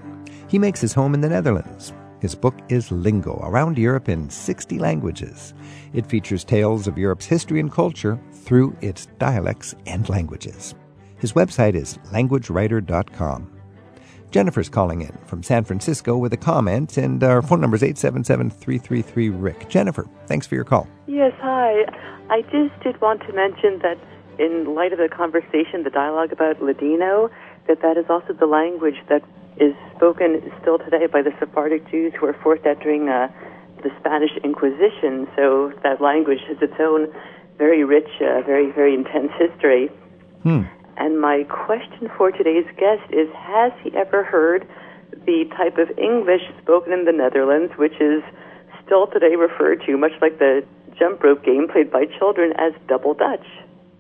He makes his home in the Netherlands. His book is Lingo, Around Europe in 60 Languages. It features tales of Europe's history and culture through its dialects and languages. His website is languagewriter.com. Jennifer's calling in from San Francisco with a comment, and our phone number is 877 333 Rick. Jennifer, thanks for your call. Yes, hi. I just did want to mention that in light of the conversation, the dialogue about Ladino, that that is also the language that is spoken still today by the Sephardic Jews who were forced out during uh, the Spanish Inquisition. So that language has its own very rich, uh, very, very intense history. And my question for today's guest is Has he ever heard the type of English spoken in the Netherlands, which is still today referred to, much like the jump rope game played by children, as double Dutch?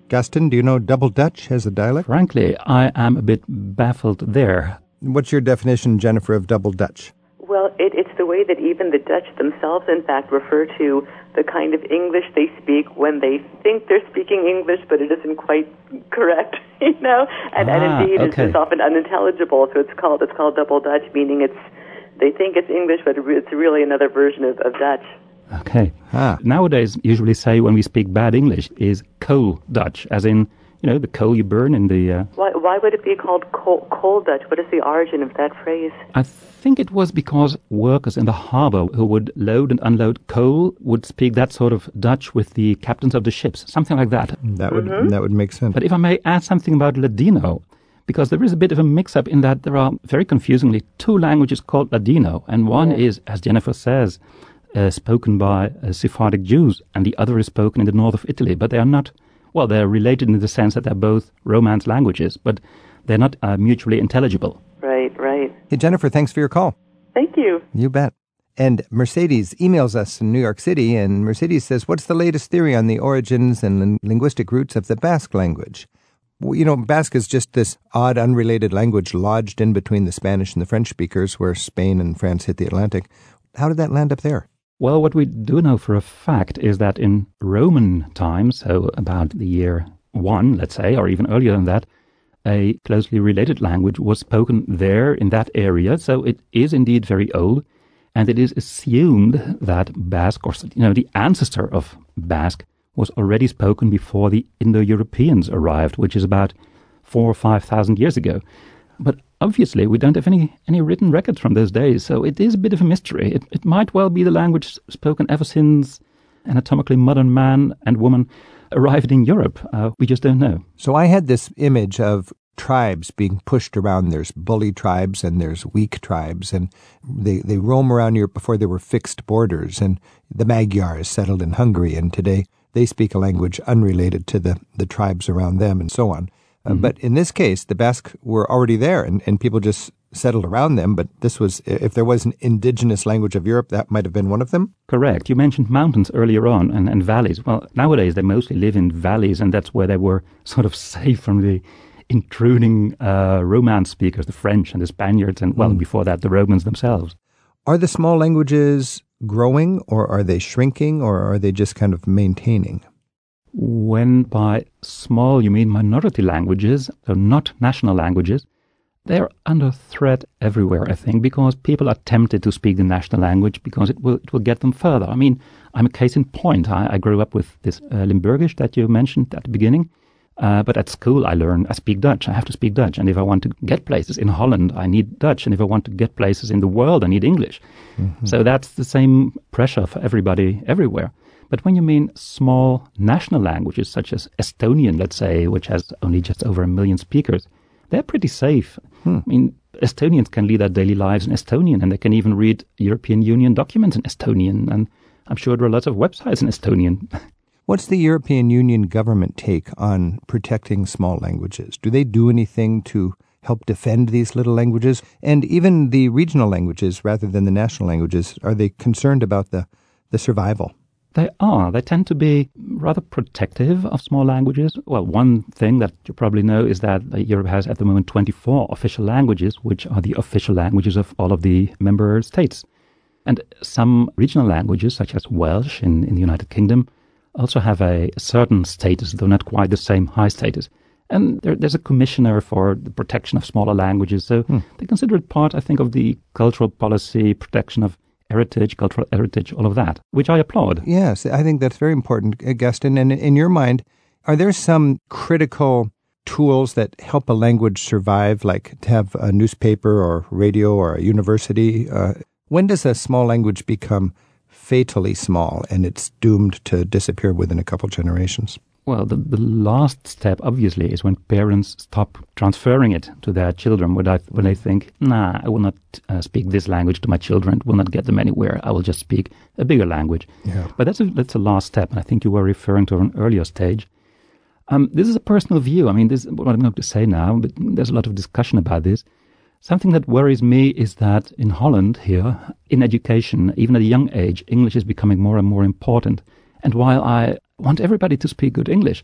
Gaston, do you know Double Dutch as a dialect? Frankly, I am a bit baffled there. What's your definition, Jennifer, of Double Dutch? Well, it, it's the way that even the Dutch themselves, in fact, refer to the kind of English they speak when they think they're speaking English, but it isn't quite correct, you know. And, Ah, and indeed, it's, okay. it's often unintelligible. So it's called it's called double Dutch, meaning it's they think it's English, but it's really another version of, of Dutch. Okay. Ah. Nowadays, usually say when we speak bad English is coal Dutch, as in, you know, the coal you burn in the. Uh, Why, why would it be called coal, coal Dutch? What is the origin of that phrase? I think it was because workers in the harbor who would load and unload coal would speak that sort of Dutch with the captains of the ships, something like that. That would that would make sense. But if I may add something about Ladino, because there is a bit of a mix up in that there are very confusingly two languages called Ladino, and one is, as Jennifer says, uh, spoken by uh, Sephardic Jews, and the other is spoken in the north of Italy. But they are not, well, they're related in the sense that they're both Romance languages, but they're not uh, mutually intelligible. Right, right. Hey, Jennifer, thanks for your call. Thank you. You bet. And Mercedes emails us in New York City, and Mercedes says, What's the latest theory on the origins and lin- linguistic roots of the Basque language? Well, you know, Basque is just this odd, unrelated language lodged in between the Spanish and the French speakers, where Spain and France hit the Atlantic. How did that land up there? Well, what we do know for a fact is that in Roman times, so about the year one, let's say, or even earlier than that, a closely related language was spoken there in that area. So it is indeed very old. And it is assumed that Basque, or you know, the ancestor of Basque, was already spoken before the Indo-Europeans arrived, which is about four or five thousand years ago. But obviously, we don't have any, any written records from those days, so it is a bit of a mystery. It, it might well be the language spoken ever since anatomically modern man and woman arrived in Europe. Uh, we just don't know. So I had this image of tribes being pushed around. There's bully tribes and there's weak tribes, and they, they roam around Europe before there were fixed borders. And the Magyars settled in Hungary, and today they speak a language unrelated to the, the tribes around them, and so on. Uh, but in this case, the Basque were already there, and, and people just settled around them. But this was, if there was an indigenous language of Europe, that might have been one of them. Correct. You mentioned mountains earlier on and, and valleys. Well, nowadays they mostly live in valleys, and that's where they were sort of safe from the intruding uh, Romance speakers, the French and the Spaniards, and well, before that, the Romans themselves. Are the small languages growing, or are they shrinking, or are they just kind of maintaining? When by small you mean minority languages, so not national languages, they're under threat everywhere, I think, because people are tempted to speak the national language because it will, it will get them further. I mean, I'm a case in point. I, I grew up with this uh, Limburgish that you mentioned at the beginning. Uh, but at school, I learn, I speak Dutch. I have to speak Dutch. And if I want to get places in Holland, I need Dutch. And if I want to get places in the world, I need English. So that's the same pressure for everybody everywhere. But when you mean small national languages, such as Estonian, let's say, which has only just over a million speakers, they're pretty safe. Hmm. I mean, Estonians can lead their daily lives in Estonian, and they can even read European Union documents in Estonian. And I'm sure there are lots of websites in Estonian. What's the European Union government take on protecting small languages? Do they do anything to help defend these little languages? And even the regional languages rather than the national languages, are they concerned about the, the survival? They are. They tend to be rather protective of small languages. Well, one thing that you probably know is that uh, Europe has at the moment 24 official languages, which are the official languages of all of the member states. And some regional languages, such as Welsh in, in the United Kingdom, also have a certain status, though not quite the same high status. And there, there's a commissioner for the protection of smaller languages. So they consider it part, I think, of the cultural policy, protection of heritage, cultural heritage, all of that, which I applaud. Yes, I think that's very important, uh, Gaston. And in your mind, are there some critical tools that help a language survive, like to have a newspaper or radio or a university? Uh, when does a small language become fatally small and it's doomed to disappear within a couple generations? Well, the, the last step, obviously, is when parents stop transferring it to their children, when, I, when they think, nah, I will not uh, speak this language to my children, it will not get them anywhere. I will just speak a bigger language. Yeah. But that's a, that's a last step, and I think you were referring to an earlier stage. Um, this is a personal view. I mean, this is what I'm going to say now, but there's a lot of discussion about this. Something that worries me is that in Holland here, in education, even at a young age, English is becoming more and more important. And while I want everybody to speak good English,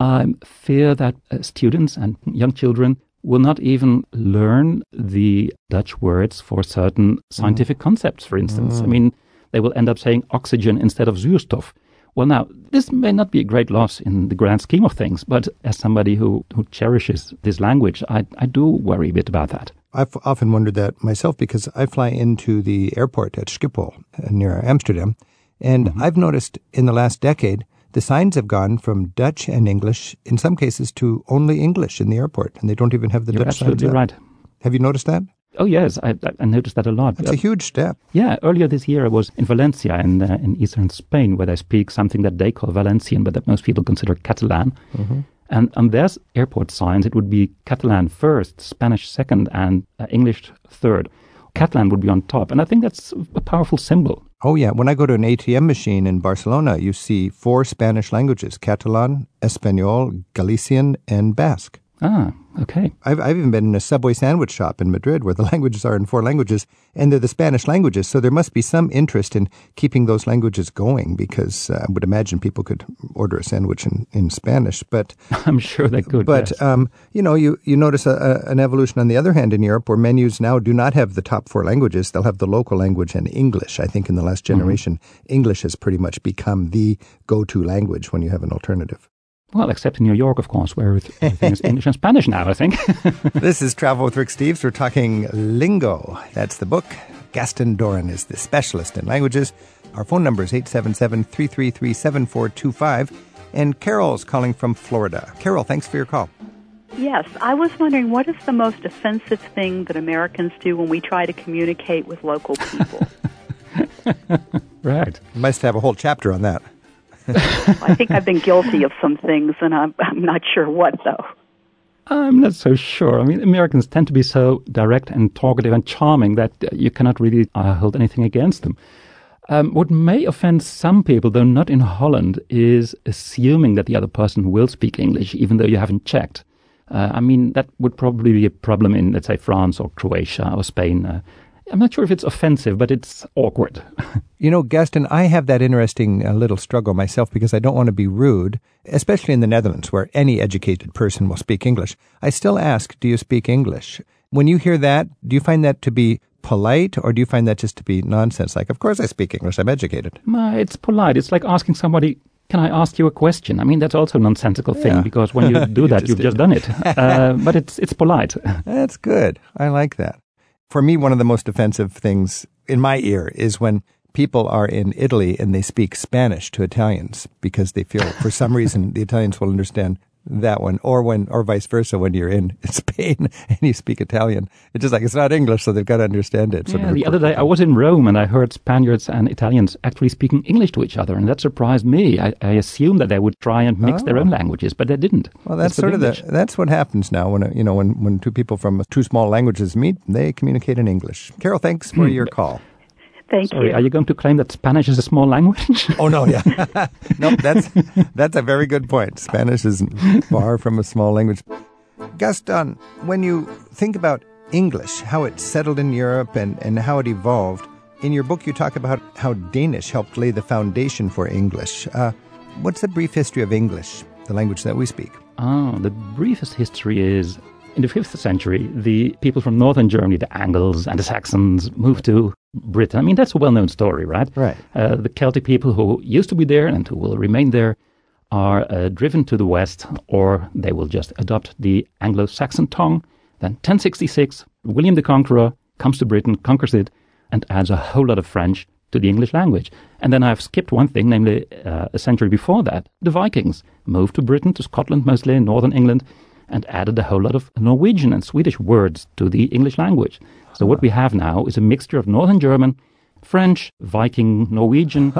I fear that uh, students and young children will not even learn the Dutch words for certain scientific concepts, for instance. I mean, they will end up saying oxygen instead of zuurstof. Well, now, this may not be a great loss in the grand scheme of things, but as somebody who, who cherishes this language, I, I do worry a bit about that. I've often wondered that myself because I fly into the airport at Schiphol uh, near Amsterdam, and I've noticed in the last decade the signs have gone from Dutch and English, in some cases, to only English in the airport, and they don't even have the You're Dutch signs. absolutely right. Have you noticed that? Oh, yes, I, I- noticed that a lot. That's a huge step. Yeah, earlier this year I was in Valencia in, uh, in eastern Spain, where they speak something that they call Valencian, but that most people consider Catalan. And on their airport signs, it would be Catalan first, Spanish second, and uh, English third. Catalan would be on top, and I think that's a powerful symbol. Oh, yeah. When I go to an ATM machine in Barcelona, you see four Spanish languages Catalan, Espanol, Galician, and Basque. Ah, okay. I've, I've even been in a Subway sandwich shop in Madrid where the languages are in four languages and they're the Spanish languages. So there must be some interest in keeping those languages going because uh, I would imagine people could order a sandwich in, in Spanish. But I'm sure they could. But, yes. um, you know, you, you notice a, a, an evolution on the other hand in Europe where menus now do not have the top four languages. They'll have the local language and English. I think in the last generation, English has pretty much become the go to language when you have an alternative. Well, except in New York, of course, where everything is English and Spanish now, I think. this is Travel with Rick Steves. We're talking lingo. That's the book. Gaston Dorren is the specialist in languages. Our phone number is 877 333 7425. And Carol's calling from Florida. Carol, thanks for your call. Yes, I was wondering what is the most offensive thing that Americans do when we try to communicate with local people? right. Must have a whole chapter on that. I think I've been guilty of some things, and I'm, I'm not sure what, though. I'm not so sure. I mean, Americans tend to be so direct and talkative and charming that uh, you cannot really uh, hold anything against them. Um, what may offend some people, though not in Holland, is assuming that the other person will speak English, even though you haven't checked. Uh, I mean, that would probably be a problem in, let's say, France or Croatia or Spain. Uh, I'm not sure if it's offensive, but it's awkward. You know, Gaston, I have that interesting uh, little struggle myself because I don't want to be rude, especially in the Netherlands where any educated person will speak English. I still ask, do you speak English? When you hear that, do you find that to be polite or do you find that just to be nonsense? Like, of course I speak English, I'm educated. Ma, it's polite. It's like asking somebody, can I ask you a question? I mean, that's also a nonsensical thing Yeah. because when you do that, just you've just done it. Uh, but it's, it's polite. That's good. I like that. For me, one of the most offensive things in my ear is when people are in Italy and they speak Spanish to Italians because they feel for some reason the Italians will understand that one or when or vice versa when you're in Spain and you speak Italian. It's just like it's not English, so they've got to understand it. So Yeah, the other day I was in Rome and I heard Spaniards and Italians actually speaking English to each other, and that surprised me. I, I assumed that they would try and mix their Oh. own languages, but they didn't. Well, that's spoke sort of the that's what happens now when you know when when two people from two small languages meet, they communicate in English. Carol, thanks for Hmm. your call. Thank Sorry, you. are you going to claim that Spanish is a small language? Oh no, yeah, no, that's that's a very good point. Spanish is far from a small language. Gaston, when you think about English, how it settled in Europe and, and how it evolved, in your book you talk about how Danish helped lay the foundation for English. Uh, what's the brief history of English, the language that we speak? Oh, the briefest history is in the 5th century, the people from northern Germany, the Angles and the Saxons, moved to Britain. I mean, that's a well known story, right? Right. Uh, the Celtic people who used to be there and who will remain there are uh, driven to the west, or they will just adopt the Anglo Saxon tongue. Then, 1066, William the Conqueror comes to Britain, conquers it, and adds a whole lot of French to the English language. And then I've skipped one thing, namely uh, a century before that, the Vikings moved to Britain, to Scotland mostly, in northern England, and added a whole lot of Norwegian and Swedish words to the English language. So what we have now is a mixture of Northern German, French, Viking, Norwegian,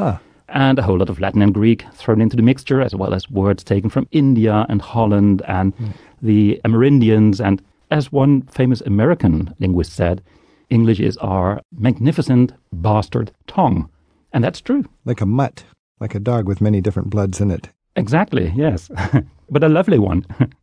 and a whole lot of Latin and Greek thrown into the mixture, as well as words taken from India and Holland and hmm. the Amerindians. And as one famous American linguist said, English is our magnificent bastard tongue. And that's true. Like a mutt, like a dog with many different bloods in it. Exactly, yes. but a lovely one.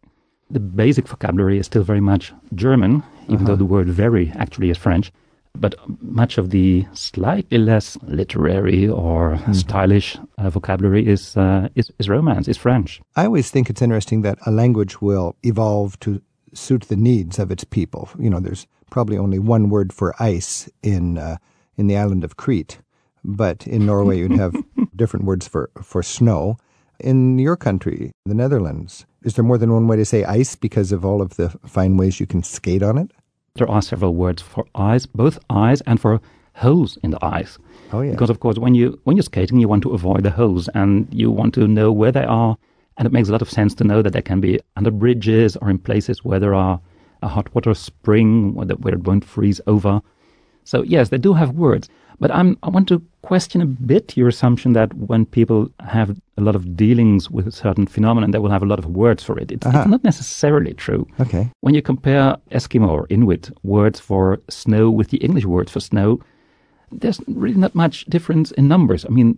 the basic vocabulary is still very much German, even though the word very actually is French. But much of the slightly less literary or stylish uh, vocabulary is, uh, is is Romance, is French. I always think it's interesting that a language will evolve to suit the needs of its people. You know, there's probably only one word for ice in uh, in the island of Crete, but in Norway you'd have different words for for snow. In your country, the Netherlands, is there more than one way to say ice because of all of the fine ways you can skate on it? There are several words for eyes, both eyes and for holes in the eyes. Oh yeah. Because of course, when you when you're skating, you want to avoid the holes and you want to know where they are. And it makes a lot of sense to know that they can be under bridges or in places where there are a hot water spring where, the, where it won't freeze over. So yes, they do have words. But I'm, I want to question a bit your assumption that when people have a lot of dealings with a certain phenomenon, they will have a lot of words for it. It's, Uh-huh. it's not necessarily true. Okay. When you compare Eskimo or Inuit words for snow with the English words for snow, there's really not much difference in numbers. I mean,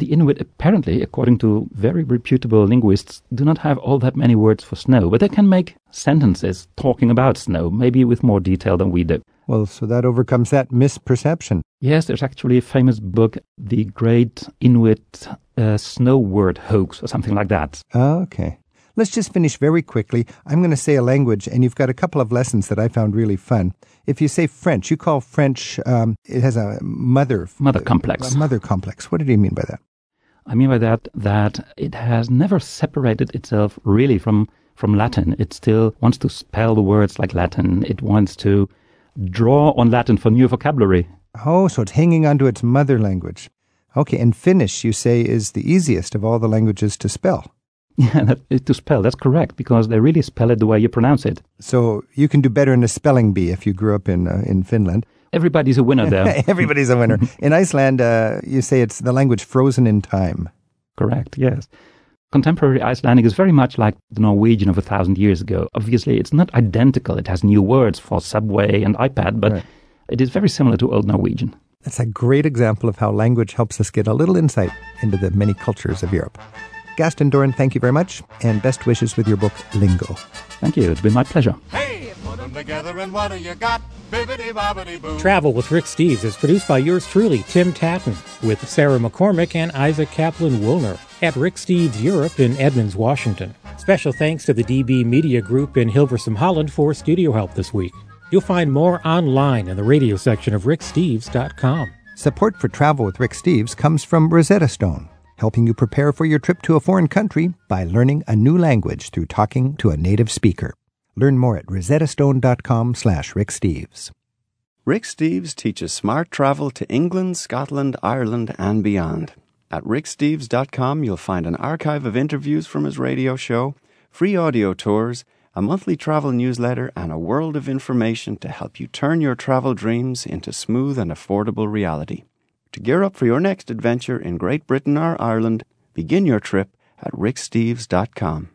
the Inuit apparently, according to very reputable linguists, do not have all that many words for snow, but they can make sentences talking about snow, maybe with more detail than we do. Well, so that overcomes that misperception. Yes, there's actually a famous book, The Great Inuit uh, Snow Word Hoax, or something like that. Okay. Let's just finish very quickly. I'm going to say a language, and you've got a couple of lessons that I found really fun. If you say French, you call French, um, it has a mother Mother complex. A mother complex. What did you mean by that? I mean by that that it has never separated itself really from from Latin. It still wants to spell the words like Latin. It wants to draw on Latin for new vocabulary. Oh, so it's hanging on to its mother language. Okay, and Finnish, you say, is the easiest of all the languages to spell. Yeah, that, to spell. That's correct because they really spell it the way you pronounce it. So you can do better in a spelling bee if you grew up in uh, in Finland. Everybody's a winner there. Everybody's a winner. in Iceland, uh, you say it's the language frozen in time. Correct. Yes. Contemporary Icelandic is very much like the Norwegian of a thousand years ago. Obviously, it's not identical. It has new words for subway and iPad, but Right. it is very similar to Old Norwegian. That's a great example of how language helps us get a little insight into the many cultures of Europe. Gaston Dorren, thank you very much, and best wishes with your book, Lingo. Thank you. It's been my pleasure. Hey, put 'em together and what do you got? Bibbidi bobbidi boo. Travel with Rick Steves is produced by yours truly, Tim Tattan, with Sarah McCormick and Isaac Kaplan Woolner at Rick Steves Europe in Edmonds, Washington. Special thanks to the DB Media Group in Hilversum, Holland for studio help this week. You'll find more online in the radio section of ricksteves.com. Support for Travel with Rick Steves comes from Rosetta Stone, helping you prepare for your trip to a foreign country by learning a new language through talking to a native speaker. Learn more at rosettastone.com slash Rick Steves. Rick Steves teaches smart travel to England, Scotland, Ireland, and beyond. At ricksteves.com, you'll find an archive of interviews from his radio show, free audio tours, a monthly travel newsletter, and a world of information to help you turn your travel dreams into smooth and affordable reality. To gear up for your next adventure in Great Britain or Ireland, begin your trip at ricksteves.com.